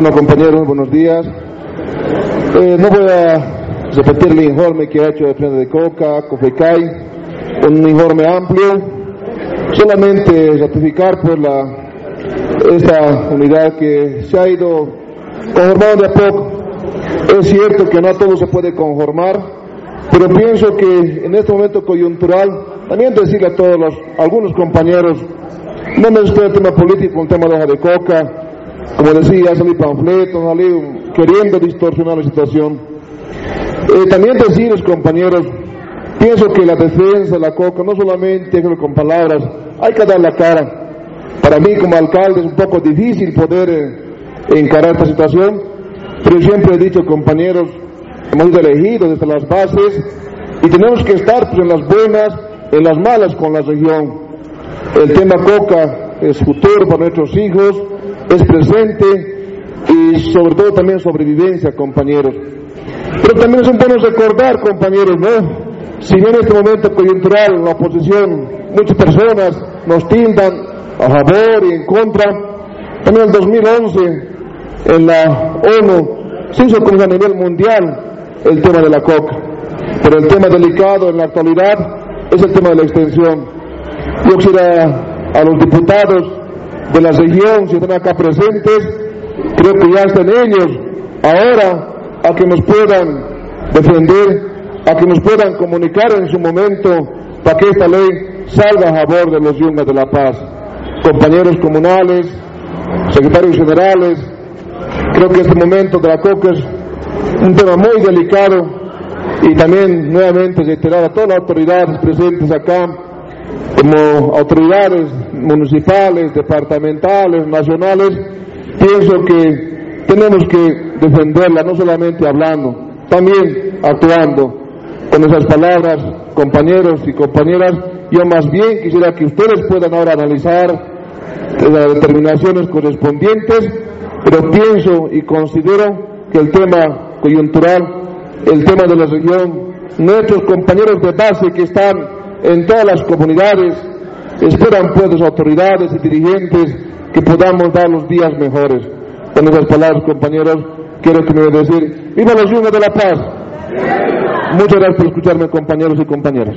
Bueno, compañeros, buenos días. Eh, no voy a repetir el informe que ha hecho el Frente de Coca, COFECAI, un informe amplio, solamente ratificar pues la, esta unidad que se ha ido conformando de a poco. Es cierto que no todo se puede conformar, pero pienso que en este momento coyuntural, también decirle a todos los, algunos compañeros, no mezclar el tema político el tema de hoja de coca, como decía, salí panfletos, salí queriendo distorsionar la situación. Eh, también decirles, compañeros, pienso que la defensa de la coca, no solamente con palabras, hay que dar la cara. Para mí como alcalde es un poco difícil poder eh, encarar esta situación, pero siempre he dicho, compañeros, hemos sido elegidos desde las bases y tenemos que estar pues, en las buenas, en las malas con la región. El tema coca es futuro para nuestros hijos, es presente y sobre todo también sobrevivencia, compañeros. Pero también es un bueno recordar, compañeros, ¿no? Si bien en este momento coyuntural la oposición, muchas personas nos tintan a favor y en contra, también en el 2011 en la ONU se hizo como a nivel mundial el tema de la coca. Pero el tema delicado en la actualidad es el tema de la extensión. Yo quisiera a los diputados de la región, si están acá presentes, creo que ya están ellos ahora a que nos puedan defender, a que nos puedan comunicar en su momento para que esta ley salga a favor de los yungas de la paz. Compañeros comunales, secretarios generales, creo que este momento de la COCA es un tema muy delicado y también nuevamente reiterar a todas las autoridades presentes acá como autoridades municipales, departamentales, nacionales, pienso que tenemos que defenderla, no solamente hablando, también actuando. Con esas palabras, compañeros y compañeras, yo más bien quisiera que ustedes puedan ahora analizar las determinaciones correspondientes, pero pienso y considero que el tema coyuntural, el tema de la región, nuestros compañeros de base que están en todas las comunidades. Esperan pues autoridades y dirigentes que podamos dar los días mejores. Con esas palabras, compañeros, quiero que me decir, ¡Viva los yungas de la paz! Muchas gracias por escucharme, compañeros y compañeras.